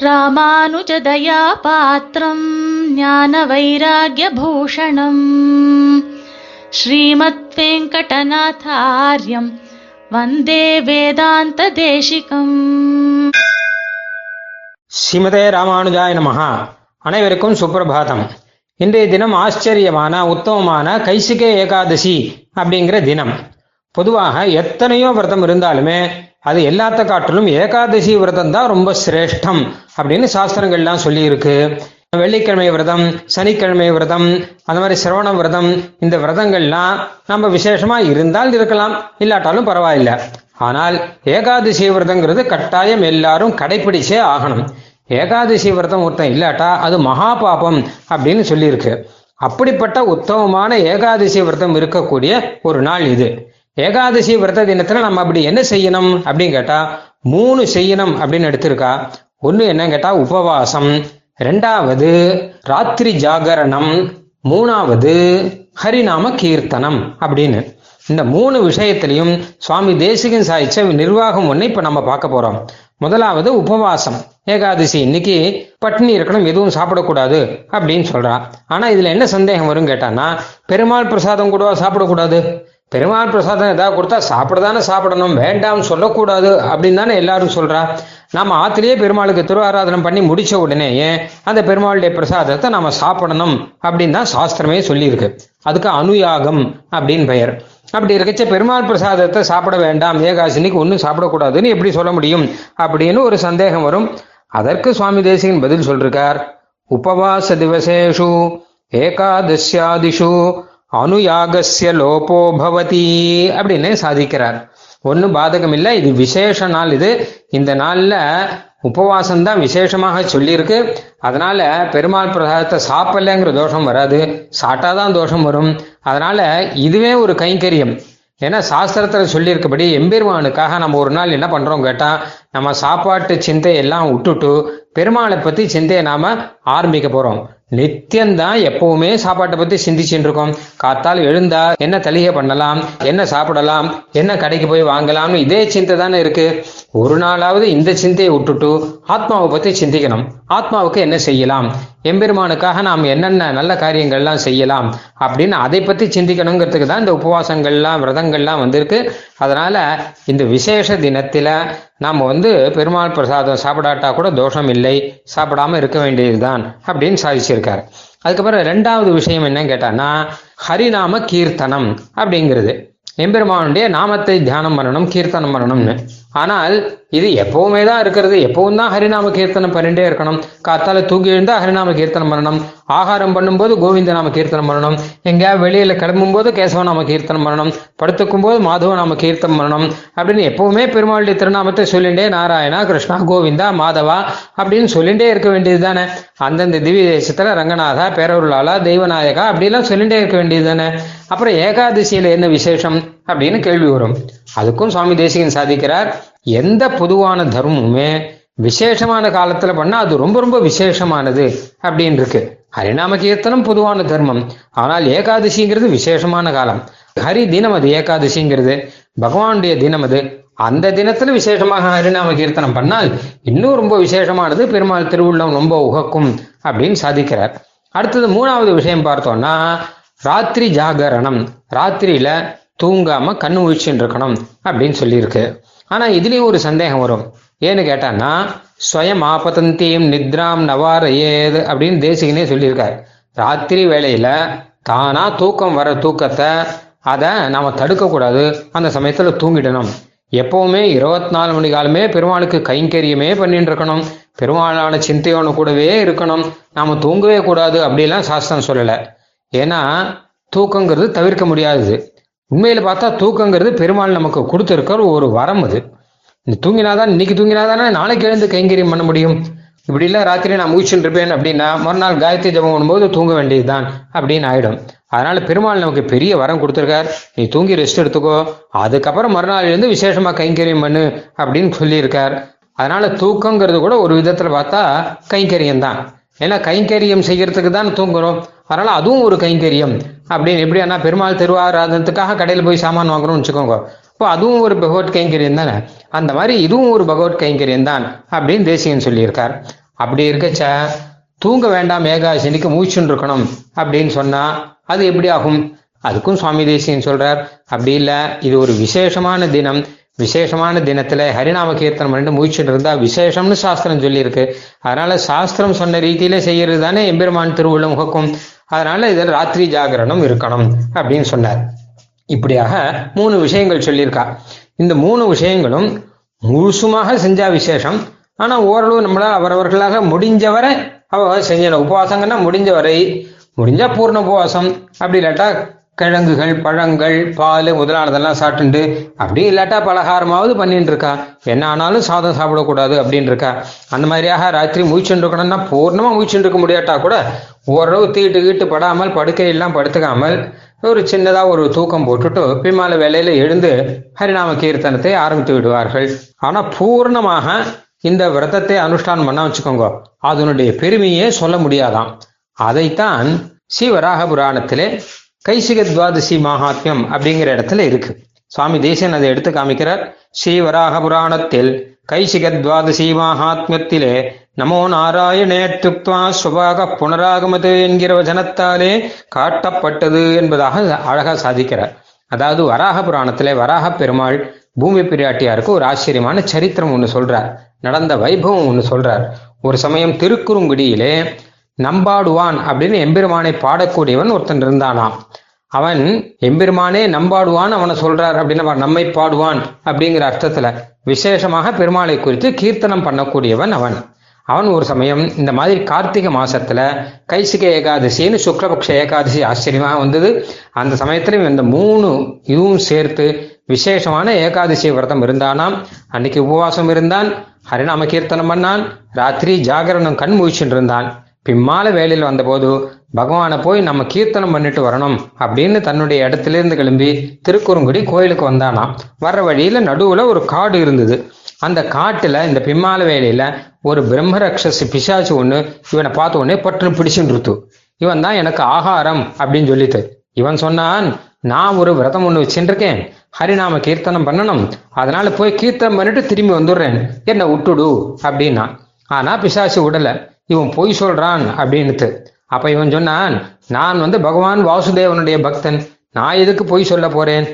ராமானுஜதயா பாத்திரம் ஞான வைராகியபூஷணம் ஸ்ரீமத் வெங்கடநாதாரியம் வந்தே வேதாந்த தேசிகம் ஸ்ரீமதே ராமானுஜாய நமஹா. அனைவருக்கும் சுப்பிரபாதம். இன்றைய தினம் ஆச்சரியமான உத்தமமான கைசிகே ஏகாதசி அப்படிங்கிற தினம். பொதுவாக எத்தனையோ விரதம் இருந்தாலுமே அது எல்லாத்த காட்டிலும் ஏகாதசி விரதம் தான் ரொம்ப சிரேஷ்டம் அப்படின்னு சாஸ்திரங்கள்லாம் சொல்லியிருக்கு. வெள்ளிக்கிழமை விரதம் சனிக்கிழமை விரதம் அந்த மாதிரி சிரவண விரதம் இந்த விரதங்கள்லாம் நம்ம விசேஷமா இருந்தால் இருக்கலாம் இல்லாட்டாலும் பரவாயில்லை. ஆனால் ஏகாதசி விரதங்கிறது கட்டாயம் எல்லாரும் கடைபிடிச்சே ஆகணும். ஏகாதசி விரதம் ஒருத்தன் இல்லாட்டா அது மகா பாபம் அப்படின்னு சொல்லியிருக்கு. அப்படிப்பட்ட உத்தமமான ஏகாதசி விரதம் இருக்கக்கூடிய ஒரு நாள் இது. ஏகாதசி விரத தினத்துல நம்ம அப்படி என்ன செய்யணும் அப்படின்னு கேட்டா மூணு செய்யணும் அப்படின்னு எடுத்திருக்கா. ஒன்று என்ன கேட்டா உபவாசம். ரெண்டாவது ராத்திரி ஜாகரணம். மூணாவது ஹரிநாம கீர்த்தனம் அப்படின்னு. இந்த மூணு விஷயத்திலையும் சுவாமி தேசிகன் சாய்ச்ச நிர்வாகம் ஒன்று இப்ப நம்ம பார்க்க போறோம். முதலாவது உபவாசம். ஏகாதசி இன்னைக்கு பட்டினி இருக்கணும் எதுவும் சாப்பிடக்கூடாது அப்படின்னு சொல்றான் ஆனா இதுல என்ன சந்தேகம் வரும் கேட்டான்னா பெருமாள் பிரசாதம் கூட சாப்பிடக்கூடாது. பெருமாள் பிரசாதம் ஏதாவது கொடுத்தா சாப்பிடதானே சாப்பிடணும் வேண்டாம்னு சொல்லக்கூடாது அப்படின்னு தானே எல்லாரும் சொல்றா. நாம ஆத்திலேயே பெருமாளுக்கு திருவாராதனம் பண்ணி முடிச்ச உடனேயே அந்த பெருமாளுடைய பிரசாதத்தை நாம சாப்பிடணும் அப்படின்னு தான் சாஸ்திரமே சொல்லியிருக்கு. அதுக்கு அனுயாகம் அப்படின்னு பெயர். அப்படி இருக்கச்ச பெருமாள் பிரசாதத்தை சாப்பிட வேண்டாம் ஏகாசினிக்கு ஒன்றும் சாப்பிடக்கூடாதுன்னு எப்படி சொல்ல முடியும் அப்படின்னு ஒரு சந்தேகம் வரும். அதற்கு சுவாமி தேசிகன் பதில் சொல்றார் உபவாச திவசேஷு ஏகாதசியாதிஷு அனுயாகசிய லோபோ பவதி அப்படின்னு சாதிக்கிறார். ஒன்றும் பாதகம் இல்லை இது விசேஷ நாள் இது. இந்த நாள்ல உபவாசம் தான் விசேஷமாக சொல்லியிருக்கு. அதனால பெருமாள் பிரசாதத்தை சாப்பிடலங்கிற தோஷம் வராது. சாட்டாதான் தோஷம் வரும். அதனால இதுவே ஒரு கைங்கரியம். ஏன்னா சாஸ்திரத்தில் சொல்லியிருக்கபடி எம்பெருமானுக்காக நம்ம ஒரு நாள் என்ன பண்றோம் கேட்டா நம்ம சாப்பாட்டு சிந்தையெல்லாம் விட்டுட்டு பெருமாளை பத்தி சிந்தையை நாம ஆரம்பிக்க போறோம். நித்தியம்தான் எப்பவுமே சாப்பாட்டை பத்தி சிந்திச்சுட்டு இருக்கோம் காத்தால் எழுந்தா என்ன தலிகை பண்ணலாம் என்ன சாப்பிடலாம் என்ன கடைக்கு போய் வாங்கலாம்னு இதே சிந்தை தானே இருக்கு. ஒரு நாளாவது இந்த சிந்தையை விட்டுட்டு ஆத்மாவை பத்தி சிந்திக்கணும். ஆத்மாவுக்கு என்ன செய்யலாம்? எம்பெருமானுக்காக நாம் என்னென்ன நல்ல காரியங்கள்லாம் செய்யலாம் அப்படின்னு அதை பத்தி சிந்திக்கணுங்கிறதுக்கு தான் இந்த உபவாசங்கள்லாம் விரதங்கள்லாம் வந்திருக்கு. அதனால இந்த விசேஷ தினத்துல நாம் வந்து பெருமாள் பிரசாதம் சாப்பிடாட்டா கூட தோஷம் இல்லை சாப்பிடாம இருக்க வேண்டியதுதான் அப்படின்னு சாதிச்சிருக்காரு. அதுக்கப்புறம் ரெண்டாவது விஷயம் என்னன்னு கேட்டான்னா ஹரிநாம கீர்த்தனம் அப்படிங்கிறது. எம்பெருமானுடைய நாமத்தை தியானம் பண்ணணும் கீர்த்தனம் பண்ணணும்னு. ஆனால் இது எப்பவுமே தான் இருக்கிறது. எப்பவும் தான் ஹரிநாம கீர்த்தனம் பண்ணிட்டே இருக்கணும். காத்தால தூங்கி எழுந்தா ஹரிநாம கீர்த்தனம் பண்ணணும். ஆகாரம் பண்ணும்போது கோவிந்த நாம கீர்த்தனம் பண்ணணும். எங்கேயாவது வெளியில கிளம்பும் போது கேசவ நாம கீர்த்தனம் பண்ணணும். படுத்துக்கும் போது மாதவ நாம கீர்த்தனம் பண்ணணும். அப்படின்னு எப்பவுமே பெருமாளுடைய திருநாமத்தை சொல்லிண்டே நாராயணா கிருஷ்ணா கோவிந்தா மாதவா அப்படின்னு சொல்லிண்டே இருக்க வேண்டியது தானே. அந்தந்த திவ்ய தேசத்துல ரங்கநாதா பேரருளாளா தெய்வநாயகா அப்படிலாம் சொல்லிண்டே இருக்க வேண்டியது தானே. அப்புறம் ஏகாதசியில என்ன விசேஷம் அப்படின்னு கேள்வி வரும். அதுக்கும் சுவாமி தேசிகன் சாதிக்கிறார். எந்த பொதுவான தர்மமுமே விசேஷமான காலத்துல பண்ணா அது ரொம்ப ரொம்ப விசேஷமானது அப்படின்னு இருக்கு ஹரிநாம கீர்த்தனம் பொதுவான தர்மம். ஆனால் ஏகாதசிங்கிறது விசேஷமான காலம். ஹரி தினம் அது ஏகாதசிங்கிறது. பகவானுடைய தினம் அது. அந்த தினத்துல விசேஷமாக ஹரிநாம கீர்த்தனம் பண்ணால் இன்னும் ரொம்ப விசேஷமானது பெருமாள் திருவுள்ளம் ரொம்ப உகக்கும் அப்படின்னு சாதிக்கிறார். அடுத்தது மூணாவது விஷயம் பார்த்தோம்னா ராத்திரி ஜாகரணம். ராத்திரியில தூங்காம கண் முழிச்சுட்டு இருக்கணும் அப்படின்னு சொல்லியிருக்கு. ஆனா இதுலயும் ஒரு சந்தேகம் வரும். ஏன்னு கேட்டான்னா ஸ்வயம் ஆபதந்தியும் நித்ராம் நவார ஏது? அப்படின்னு தேசிகனே சொல்லியிருக்காரு. ராத்திரி வேளையில தானா தூக்கம் வர தூக்கத்தை அதை நாம தடுக்கக்கூடாது. அந்த சமயத்துல தூங்கிடணும். எப்பவுமே இருபத்தி நாலு மணி காலமே பெருமாளுக்கு கைங்கரியமே பண்ணிட்டு இருக்கணும் பெருமாளான சிந்தையோனு கூடவே இருக்கணும். நாம தூங்கவே கூடாது அப்படிலாம் சாஸ்திரம் சொல்லலை. ஏன்னா தூக்கங்கிறது தவிர்க்க முடியாது உண்மையில பார்த்தா தூக்கங்கிறது பெருமாள் நமக்கு கொடுத்துருக்கிற ஒரு வரம் அது. நீ தூங்கினாதான் இன்னைக்கு தூங்கினாதானே நாளைக்கு எழுந்து கைங்கரியம் பண்ண முடியும். இப்படி இல்லை ராத்திரி நான் மூச்சுட்டு இருப்பேன் அப்படின்னா மறுநாள் காயத்ரி ஜபம் பண்ணும்போது தூங்க வேண்டியதுதான் அப்படின்னு ஆயிடும். அதனால பெருமாள் நமக்கு பெரிய வரம் கொடுத்துருக்கார். நீ தூங்கி ரெஸ்ட் எடுத்துக்கோ. அதுக்கப்புறம் மறுநாள் இருந்து விசேஷமா கைங்கரியம் பண்ணு அப்படின்னு சொல்லியிருக்கார். அதனால தூக்கங்கிறது கூட ஒரு விதத்துல பார்த்தா கைங்கரியம் தான். ஏன்னா கைங்கரியம் செய்யறதுக்கு தான் தூங்குறோம். அதனால அதுவும் ஒரு கைங்கரியம். அப்படின்னு எப்படின்னா பெருமாள் திருவாராதனத்துக்காக கடையில் போய் சாமான் வாங்குறோம்னு வச்சுக்கோங்க. இப்போ அதுவும் ஒரு பகவத் கைங்கரியம் தானே? அந்த மாதிரி இதுவும் ஒரு பகவத் கைங்கரியம் தான் அப்படின்னு தேசியன் சொல்லியிருக்கார். அப்படி இருக்கச்ச தூங்க வேண்டாம் மேகாசினிக்கு மூச்சுன்னு இருக்கணும் அப்படின்னு சொன்னா அது எப்படி ஆகும்? அதுக்கும் சுவாமி தேசியன் சொல்றார் அப்படி இல்லை இது ஒரு விசேஷமான தினம். விசேஷமான தினத்துல ஹரிநாம கீர்த்தனம் பண்ணிட்டு முயற்சிட்டு இருந்தா விசேஷம்னு சாஸ்திரம் சொல்லியிருக்கு. அதனால சாஸ்திரம் சொன்ன ரீதியில செய்யறது தானே எம்பெருமான் திருவுள்ள முகக்கும். அதனால இதில் ராத்திரி ஜாகரணம் இருக்கணும் அப்படின்னு சொன்னார். இப்படியாக மூணு விஷயங்கள் சொல்லியிருக்கா. இந்த மூணு விஷயங்களும் முழுசுமாக செஞ்சா விசேஷம். ஆனா ஓரளவு நம்மள அவரவர்களாக முடிஞ்சவரை அவ செஞ்சணும் உபவாசங்கன்னா முடிஞ்ச வரை முடிஞ்சா பூர்ண உபவாசம். அப்படி இல்லாட்டா கிழங்குகள் பழங்கள் பால் முதலானதெல்லாம் சாப்பிட்டுண்டு அப்படி இல்லாட்டா பலகாரமாவது பண்ணிட்டு இருக்கா என்ன ஆனாலும் சாதம் சாப்பிடக்கூடாது அப்படின்னு இருக்கா அந்த மாதிரியாக ராத்திரி மூச்சுட்டு இருக்கணும்னா பூர்ணமா மூச்சுட்டு இருக்க முடியாட்டா கூட ஓரளவு தீட்டு கீட்டு படாமல் படுக்கையெல்லாம் படுத்துக்காமல் ஒரு சின்னதா ஒரு தூக்கம் போட்டுட்டு பிமால வேலையில எழுந்து ஹரிநாம கீர்த்தனத்தை ஆரம்பித்து விடுவார்கள். ஆனா பூர்ணமாக இந்த விரதத்தை அனுஷ்டானம் பண்ண வச்சுக்கோங்க அதனுடைய பெருமையே சொல்ல முடியாதாம். அதைத்தான் ஸ்ரீவராக புராணத்திலே கைசிக துவாதசி மகாத்மியம் அப்படிங்கிற இடத்துல இருக்கு. சுவாமி தேசியன் அதை எடுத்து காமிக்கிறார். ஸ்ரீ வராக புராணத்தில் கைசிக துவாதசி மகாத்மியத்திலே நமோ நாராயணே துக்துவா சுபாக புனராகமது என்கிற வசனத்தாலே காட்டப்பட்டது என்பதாக அழகா சாதிக்கிறார். அதாவது வராக புராணத்திலே வராக பெருமாள் பூமி பிராட்டியாருக்கு ஒரு ஆச்சரியமான சரித்திரம் ஒன்று சொல்றார். நடந்த வைபவம் ஒன்று சொல்றார். ஒரு சமயம் திருக்குறுங்குடியிலே நம்பாடுவான் அப்படின்னு எம்பெருமானை பாடக்கூடியவன் ஒருத்தன் இருந்தானாம். அவன் எம்பெருமானே நம்பாடுவான் அவனை சொல்றார் அப்படின்னு நம்மை பாடுவான் அப்படிங்கிற அர்த்தத்துல விசேஷமாக பெருமாளை குறித்து கீர்த்தனம் பண்ணக்கூடியவன் அவன். அவன் ஒரு சமயம் இந்த மாதிரி கார்த்திகை மாசத்துல கைசிக ஏகாதசின்னு சுக்லபக்ஷ ஏகாதசி ஆச்சரியமாக வந்தது. அந்த சமயத்துல இந்த மூணு இதுவும் சேர்த்து விசேஷமான ஏகாதசி விரதம் இருந்தானாம். அன்னைக்கு உபவாசம் இருந்தான் ஹரிநாம கீர்த்தனம் பண்ணான் ராத்திரி ஜாகரணம் கண் முழிச்சுட்டு இருந்தான். பிம்மால வேலையில் வந்தபோது பகவானை போய் நம்ம கீர்த்தனம் பண்ணிட்டு வரணும் அப்படின்னு தன்னுடைய இடத்திலிருந்து கிளம்பி திருக்குறுங்குடி கோயிலுக்கு வந்தானாம் வர்ற வழியில நடுவுல ஒரு காடு இருந்தது. அந்த காட்டுல இந்த பிம்மால வேலையில ஒரு பிரம்மரக்ஷசி பிசாச்சு ஒண்ணு இவனை பார்த்த உடனே பற்று பிடிச்சுட்டு இவன் தான் எனக்கு ஆகாரம் அப்படின்னு சொல்லிட்டு. இவன் சொன்னான் நான் ஒரு விரதம் ஒண்ணு வச்சுருக்கேன். ஹரிநாம கீர்த்தனம் பண்ணணும். அதனால போய் கீர்த்தனம் பண்ணிட்டு திரும்பி வந்துடுறேன். என்ன விட்டுடு அப்படின்னா. ஆனா பிசாசு விடல. இவன் பொய் சொல்றான் அப்படின்ட்டு அப்ப இவன் சொன்னான் நான் வந்து பகவான் வாசுதேவனுடைய பக்தன் நான் எதுக்கு பொய் சொல்ல போறேன்?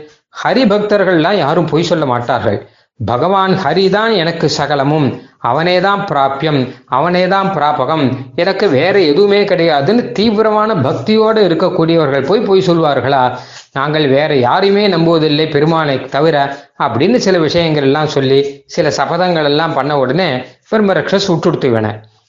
ஹரி பக்தர்கள்லாம் யாரும் பொய் சொல்ல மாட்டார்கள். பகவான் ஹரிதான் எனக்கு சகலமும். அவனேதான் பிராபியம் அவனேதான் பிராபகம். எனக்கு வேற எதுவுமே கிடையாதுன்னு தீவிரமான பக்தியோடு இருக்கக்கூடியவர்கள் போய் பொய் சொல்வார்களா? நாங்கள் வேற யாரையுமே நம்புவதில்லை பெருமானை தவிர அப்படின்னு சில விஷயங்கள் எல்லாம் சொல்லி சில சபதங்கள் எல்லாம் பண்ண உடனே பெருமரக்ஷஸ் விட்டுடுத்து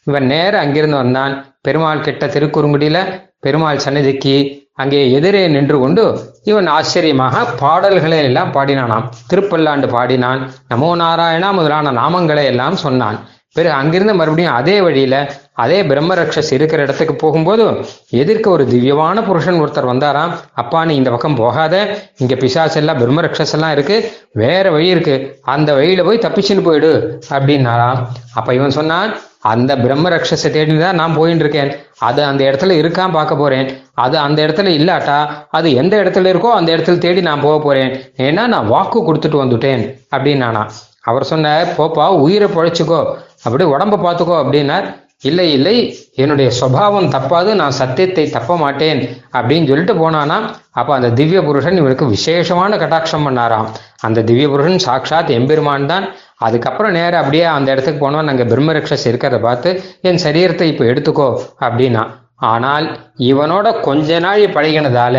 இவன் நேர அங்கிருந்து வந்தான். பெருமாள் கிட்ட திருக்குறுங்குடியில பெருமாள் சன்னதிக்கு அங்கே எதிரே நின்று கொண்டு இவன் ஆச்சரியமாக பாடல்களை எல்லாம் பாடினானாம். திருப்பல்லாண்டு பாடினான். நமோ நாராயணா முதலான நாமங்களை எல்லாம் சொன்னான். பிறகு அங்கிருந்து மறுபடியும் அதே வழியில அதே பிரம்மரக்ஷஸ் இருக்கிற இடத்துக்கு போகும்போது எதிர்க்க ஒரு திவ்யமான புருஷன் ஒருத்தர் வந்தாராம். அப்பா நீ இந்த பக்கம் போகாத. இங்க பிசாஸ் எல்லாம் பிரம்மரக்ஷஸ் எல்லாம் இருக்கு. வேற வழி இருக்கு. அந்த வழியில போய் தப்பிச்சுன்னு போயிடு அப்படின்னாராம். அப்ப இவன் சொன்னான் அந்த பிரம்ம ரக்ஷஸை தேடி தான் நான் போயின்னு இருக்கேன். அது அந்த இடத்துல இருக்கான் பார்க்க போறேன். அது அந்த இடத்துல இல்லாட்டா அது எந்த இடத்துல இருக்கோ அந்த இடத்துல தேடி நான் போக போறேன். ஏன்னா நான் வாக்கு கொடுத்துட்டு வந்துட்டேன் அப்படின்னானா அவர் சொன்ன போப்பா உயிரை பொழைச்சிக்கோ. அப்படி உடம்ப பார்த்துக்கோ அப்படின்னார். இல்லை இல்லை என்னுடைய சுவாவம் தப்பாது நான் சத்தியத்தை தப்ப மாட்டேன் அப்படின்னு சொல்லிட்டு போனானா. அப்போ அந்த திவ்ய புருஷன் இவனுக்கு விசேஷமான கட்டாட்சம் பண்ணாராம். அந்த திவ்ய புருஷன் சாட்சாத் எம்பெருமான் தான். அதுக்கப்புறம் நேரம் அப்படியே அந்த இடத்துக்கு போனோம் நாங்கள் பிரம்மரக்ஷஸ் இருக்கிறத பார்த்து என் சரீரத்தை இப்போ எடுத்துக்கோ அப்படின்னா. ஆனால் இவனோட கொஞ்ச நாள் பழகினதால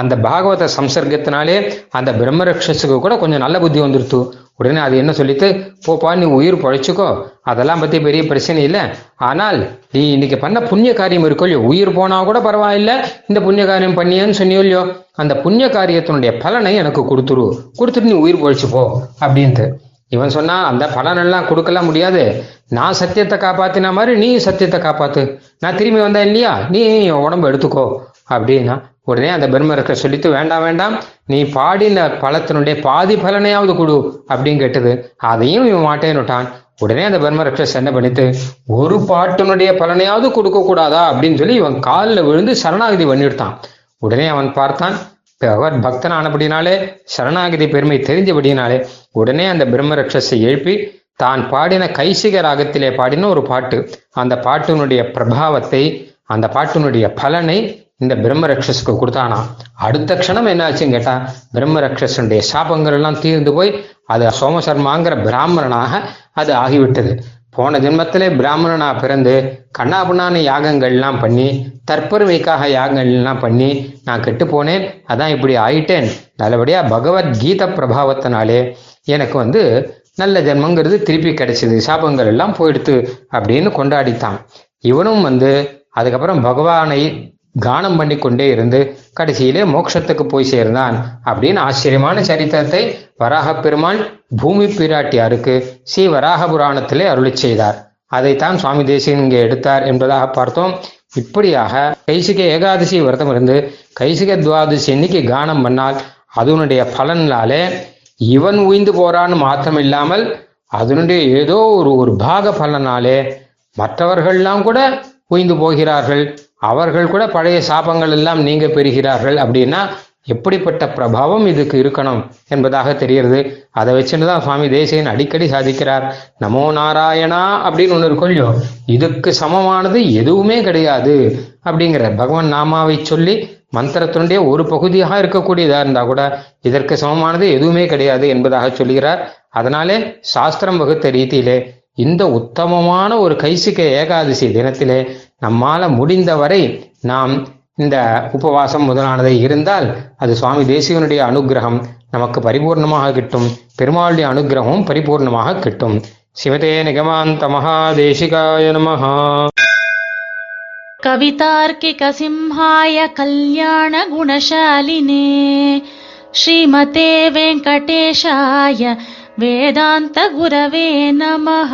அந்த பாகவத சம்சர்க்கத்தினாலே அந்த பிரம்மரக்ஷஸுக்கு கூட கொஞ்சம் நல்ல புத்தி வந்துருத்து. உடனே அது என்ன சொல்லிட்டு போப்பா நீ உயிர் பழைச்சிக்கோ. அதெல்லாம் பத்தி பெரிய பிரச்சனை இல்லை. ஆனால் நீ இன்னைக்கு பண்ண புண்ணிய காரியம் இருக்கோ இல்லையோ? உயிர் போனா கூட பரவாயில்ல. இந்த புண்ணிய காரியம் பண்ணியன்னு சொன்னியோ இல்லையோ? அந்த புண்ணிய காரியத்தினுடைய பலனை எனக்கு கொடுத்துரு. கொடுத்துட்டு நீ உயிர் பொழைச்சு போ அப்படின்ட்டு. இவன் சொன்னா அந்த பலனெல்லாம் கொடுக்கலாம் முடியாது. நான் சத்தியத்தை காப்பாத்தின மாதிரி நீ சத்தியத்தை காப்பாத்து. நான் திரும்பி வந்தேன் இல்லையா? நீ உடம்பு எடுத்துக்கோ. அப்படின்னா உடனே அந்த பிரம்மரக்க சொல்லிட்டு வேண்டாம் வேண்டாம். நீ பாடின பழத்தினுடைய பாதி பலனையாவது கொடு அப்படின்னு கேட்டது. அதையும் இவன் மாட்டேன்னுட்டான் உடனே அந்த பிரம்மரக்ஷஸ் என்ன பண்ணிட்டு ஒரு பாட்டினுடைய பலனையாவது கொடுக்க கூடாதா அப்படின்னு சொல்லி இவன் காலில் விழுந்து சரணாகதி பண்ணிவிட்டான் உடனே அவன் பார்த்தான் அவர் பக்தன் ஆனபடினாலே சரணாகதி பெருமை தெரிஞ்சபடினாலே உடனே அந்த பிரம்மரக்ஷஸை எழுப்பி தான் பாடின கைசிக ராகத்திலே பாடின ஒரு பாட்டு. அந்த பாட்டினுடைய பிரபாவத்தை அந்த பாட்டினுடைய பலனை இந்த பிரம்மரக்ஷஸுக்கு கொடுத்தானா. அடுத்த க்ஷணம் என்ன ஆச்சுன்னு கேட்டா பிரம்மரக்ஷஸனுடைய சாபங்கள் எல்லாம் தீர்ந்து போய் அது சோமசர்மாங்கிற பிராமணனாக அது ஆகிவிட்டது. போன ஜென்மத்திலே பிராமணனா பிறந்து கண்ணாபுண்ணான யாகங்கள்லாம் பண்ணி தற்பெருமைக்காக யாகங்கள்லாம் பண்ணி நான் கெட்டு போனேன் அதான் இப்படி ஆயிட்டேன். நல்லபடியா பகவத்கீத பிரபாவத்தினாலே எனக்கு வந்து நல்ல ஜென்மங்கிறது திருப்பி கிடைச்சது. சாபங்கள் எல்லாம் போயிடுத்து அப்படின்னு கொண்டாடித்தான். இவனும் வந்து அதுக்கப்புறம் பகவானை கானம் பண்ணி கொண்டே இருந்து கடைசியிலே மோட்சத்துக்கு போய் சேர்ந்தான் அப்படின்னு ஆச்சரியமான சரித்திரத்தை வராக பெருமாள் பூமி பிராட்டியாருக்கு ஸ்ரீ வராக புராணத்திலே அருளி செய்தார். அதைத்தான் சுவாமி தேசியன் இங்கே எடுத்தார் என்பதாக பார்த்தோம். இப்படியாக கைசிக ஏகாதசி விரதம் இருந்து கைசிக துவாதசி இன்னைக்கு கானம் பண்ணால் அதனுடைய பலனாலே இவன் உய்ந்து போறான்னு மாத்திரம் இல்லாமல் அதனுடைய ஏதோ ஒரு ஒரு பாக பலனாலே மற்றவர்கள்லாம் கூட உய்ந்து போகிறார்கள். அவர்கள் கூட பழைய சாபங்கள் எல்லாம் நீங்க பெறுகிறார்கள் அப்படின்னா எப்படிப்பட்ட பிரபாவம் இதுக்கு இருக்கணும் என்பதாக தெரிகிறது. அதை வச்சுன்னு தான் சுவாமி தேசியன் அடிக்கடி சாதிக்கிறார். நமோ நாராயணா அப்படின்னு ஒன்று இருக்கொள்ளியோ இதுக்கு சமமானது எதுவுமே கிடையாது அப்படிங்கிற பகவான் நாமாவை சொல்லி மந்திரத்தினுடைய ஒரு பகுதியாக இருக்கக்கூடியதா இருந்தா கூட இதற்கு சமமானது எதுவுமே கிடையாது என்பதாக சொல்கிறார். அதனாலே சாஸ்திரம் வகுத்த ரீதியிலே இந்த உத்தமமான ஒரு கைசிக்க ஏகாதசி தினத்திலே நம்மால முடிந்தவரை நாம் இந்த உபவாசம் முதலானதை இருந்தால் அது சுவாமி தேசியனுடைய அனுகிரகம் நமக்கு பரிபூர்ணமாக கிட்டும் பெருமாளுடைய அனுகிரகமும் பரிபூர்ணமாக கிட்டும் சிவதே நிகமாந்த மகாதேசிகாய நமஹா कवितार्किकसिंहाय कल्याणगुणशालिने श्रीमते वेङ्कटेशाय वेदान्तगुरवे नमः